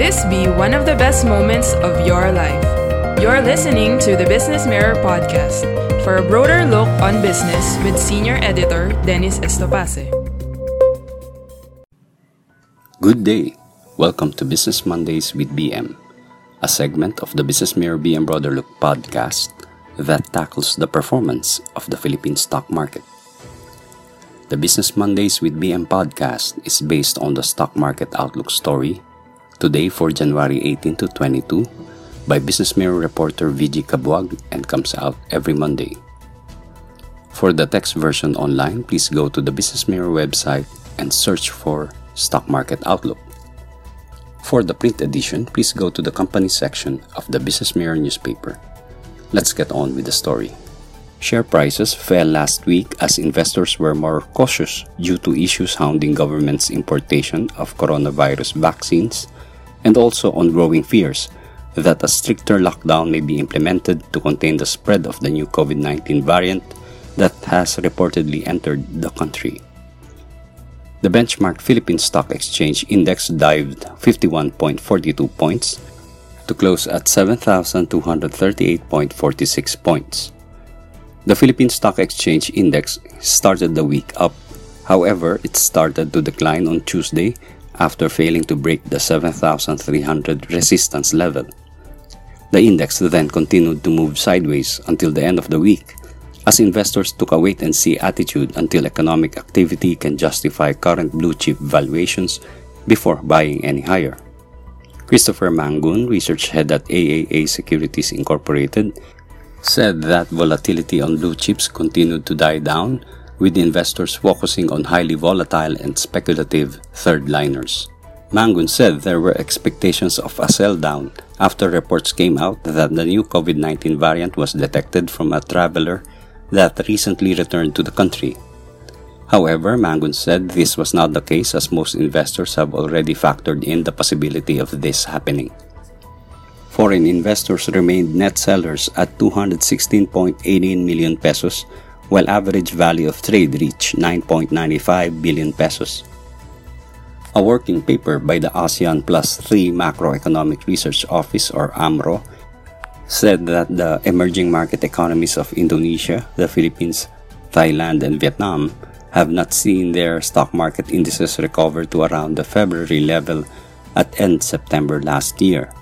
This be one of the best moments of your life. You're listening to the Business Mirror podcast for a broader look on business with senior editor Dennis Estopace. Good day. Welcome to Business Mondays with BM, a segment of the Business Mirror BM Broader Look podcast that tackles the performance of the Philippine stock market. The Business Mondays with BM podcast is based on the stock market outlook story, today for January 18 to 22, by Business Mirror reporter VG Cabuag and comes out every Monday. For the text version online, please go to the Business Mirror website and search for Stock Market Outlook. For the print edition, please go to the company section of the Business Mirror newspaper. Let's get on with the story. Share prices fell last week as investors were more cautious due to issues hounding government's importation of coronavirus vaccines and also on growing fears that a stricter lockdown may be implemented to contain the spread of the new COVID 19 variant that has reportedly entered the country. The benchmark Philippine Stock Exchange Index dived 51.42 points to close at 7,238.46 points. The Philippine Stock Exchange Index started the week up, however, it started to decline on Tuesday after failing to break the 7,300 resistance level. The index then continued to move sideways until the end of the week, as investors took a wait and see attitude until economic activity can justify current blue chip valuations before buying any higher. Christopher Mangun, research head at AAA Securities Incorporated, said that volatility on blue chips continued to die down with investors focusing on highly volatile and speculative third liners. Mangun said there were expectations of a sell down after reports came out that the new COVID 19 variant was detected from a traveler that recently returned to the country. However, Mangun said this was not the case as most investors have already factored in the possibility of this happening. Foreign investors remained net sellers at 216.18 million pesos while average value of trade reached 9.95 billion pesos. A working paper by the ASEAN Plus 3 Macroeconomic Research Office or AMRO said that the emerging market economies of Indonesia, the Philippines, Thailand, and Vietnam have not seen their stock market indices recover to around the February level at end September last year.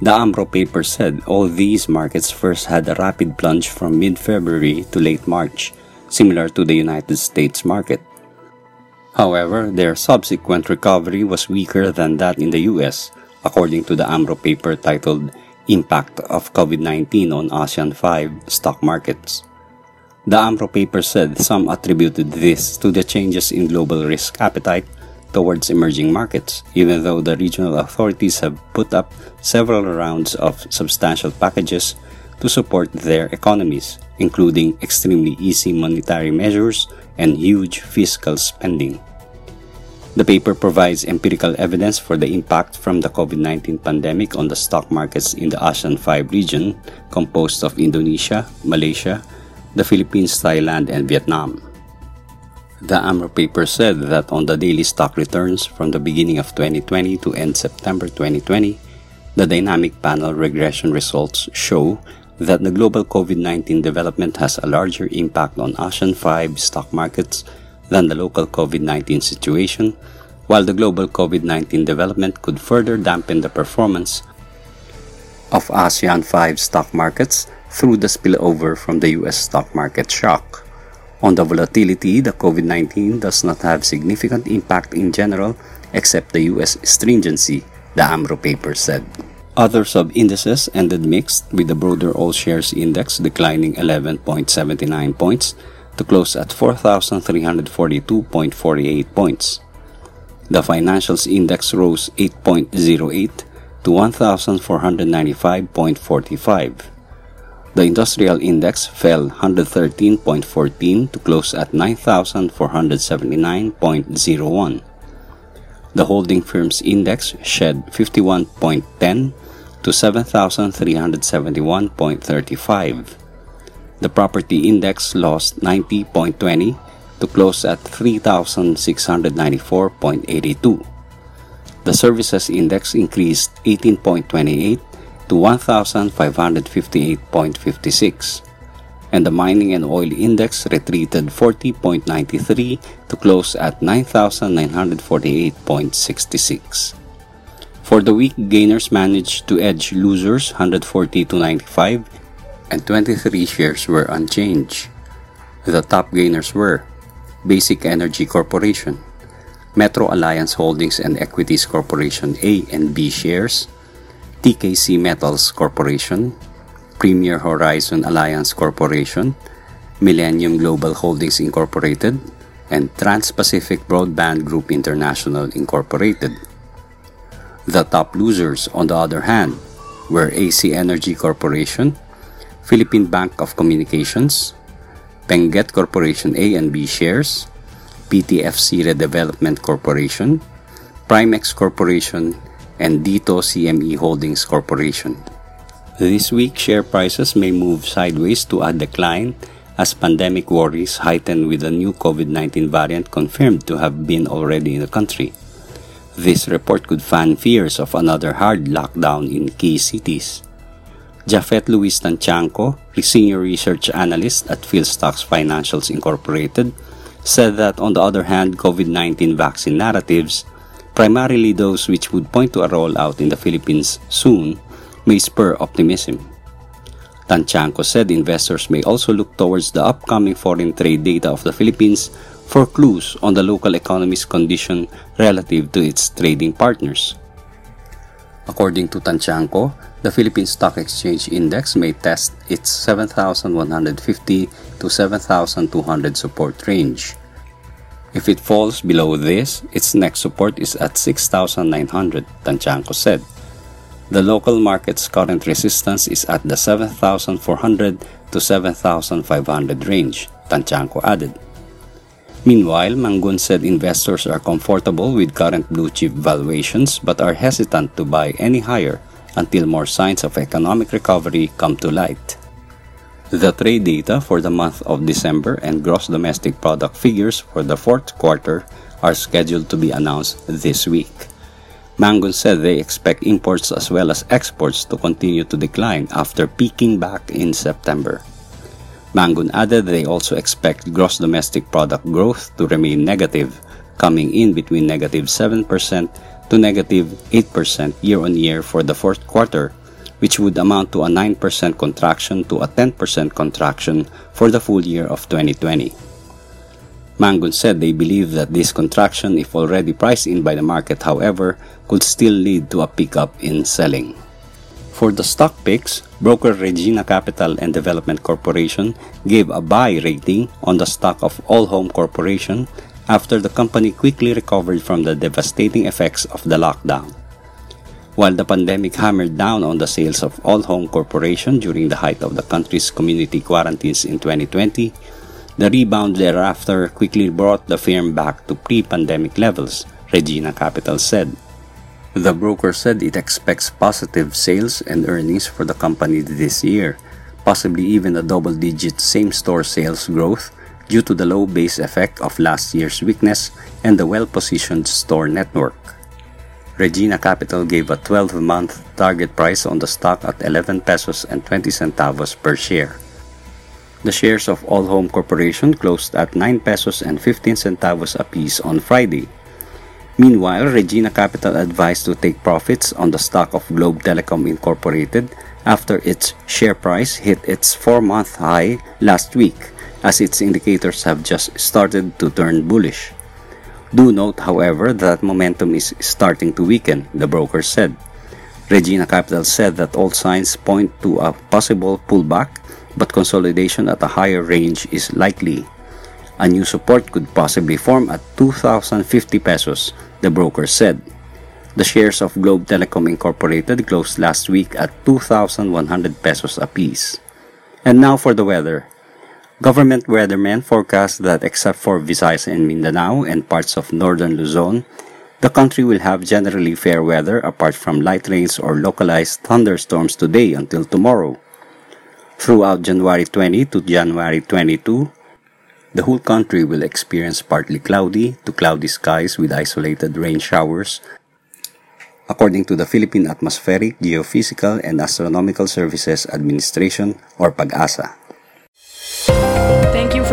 The AMRO paper said all these markets first had a rapid plunge from mid February to late March, similar to the United States market. However, their subsequent recovery was weaker than that in the US, according to the AMRO paper titled Impact of COVID 19 on ASEAN 5 Stock Markets. The AMRO paper said some attributed this to the changes in global risk appetite towards emerging markets, even though the regional authorities have put up several rounds of substantial packages to support their economies, including extremely easy monetary measures and huge fiscal spending. The paper provides empirical evidence for the impact from the COVID 19 pandemic on the stock markets in the ASEAN 5 region, composed of Indonesia, Malaysia, the Philippines, Thailand, and Vietnam. The AMRO paper said that on the daily stock returns from the beginning of 2020 to end September 2020, the dynamic panel regression results show that the global COVID 19 development has a larger impact on ASEAN 5 stock markets than the local COVID 19 situation, while the global COVID 19 development could further dampen the performance of ASEAN 5 stock markets through the spillover from the US stock market shock. On the volatility, the COVID 19 does not have significant impact in general except the US stringency, the AMRO paper said. Other sub indices ended mixed, with the broader all shares index declining 11.79 points to close at 4,342.48 points. The financials index rose 8.08 to 1,495.45. The industrial index fell 113.14 to close at 9,479.01. The holding firms index shed 51.10 to 7,371.35. The property index lost 90.20 to close at 3,694.82. The services index increased 18.28 to 1,558.56, and the mining and oil index retreated 40.93 to close at 9,948.66. For the week, gainers managed to edge losers 140 to 95, and 23 shares were unchanged. The top gainers were Basic Energy Corporation, Metro Alliance Holdings and Equities Corporation A and B shares, TKC Metals Corporation, Premier Horizon Alliance Corporation, Millennium Global Holdings Incorporated, and Trans-Pacific Broadband Group International Incorporated. The top losers, on the other hand, were AC Energy Corporation, Philippine Bank of Communications, Benguet Corporation A and B shares, PTFC Redevelopment Corporation, Primex Corporation, and Dito CME Holdings Corporation. This week, share prices may move sideways to a decline as pandemic worries heighten with a new COVID-19 variant confirmed to have been already in the country. This report could fan fears of another hard lockdown in key cities. Japhet Louis Tantiangco, senior research analyst at Philstocks Financials Incorporated, said that on the other hand, COVID-19 vaccine narratives, primarily those which would point to a rollout in the Philippines soon, may spur optimism. Tantiangco said investors may also look towards the upcoming foreign trade data of the Philippines for clues on the local economy's condition relative to its trading partners. According to Tantiangco, the Philippine Stock Exchange Index may test its 7,150 to 7,200 support range. If it falls below this, its next support is at 6,900, Tantiangco said. The local market's current resistance is at the 7,400 to 7,500 range, Tantiangco added. Meanwhile, Mangun said investors are comfortable with current blue chip valuations but are hesitant to buy any higher until more signs of economic recovery come to light. The trade data for the month of December and gross domestic product figures for the fourth quarter are scheduled to be announced this week. Mangun said they expect imports as well as exports to continue to decline after peaking back in September. Mangun added they also expect gross domestic product growth to remain negative, coming in between negative 7% to negative 8% year on year for the fourth quarter, which would amount to a 9% contraction to a 10% contraction for the full year of 2020. Mangun said they believe that this contraction, if already priced in by the market, however, could still lead to a pickup in selling. For the stock picks, broker Regina Capital and Development Corporation gave a buy rating on the stock of All Home Corporation after the company quickly recovered from the devastating effects of the lockdown. While the pandemic hammered down on the sales of All Home Corporation during the height of the country's community quarantines in 2020, the rebound thereafter quickly brought the firm back to pre-pandemic levels, Regina Capital said. The broker said it expects positive sales and earnings for the company this year, possibly even a double digit same store sales growth due to the low base effect of last year's weakness and the well positioned store network. Regina Capital gave a 12 month target price on the stock at 11 pesos and 20 centavos per share. The shares of All Home Corporation closed at 9 pesos and 15 centavos apiece on Friday, Meanwhile, Regina Capital advised to take profits on the stock of Globe Telecom Incorporated after its share price hit its four-month high last week as its indicators have just started to turn bullish. Do note, however, that momentum is starting to weaken, the broker said. Regina Capital said that all signs point to a possible pullback, but consolidation at a higher range is likely. A new support could possibly form at 2,050 pesos, the broker said. The shares of Globe Telecom Incorporated closed last week at 2,100 pesos apiece. And now for the weather. Government weathermen forecast that except for Visayas and Mindanao and parts of northern Luzon, the country will have generally fair weather apart from light rains or localized thunderstorms today until tomorrow. Throughout January 20 to January 22, the whole country will experience partly cloudy to cloudy skies with isolated rain showers, according to the Philippine Atmospheric, Geophysical, and Astronomical Services Administration or PAGASA.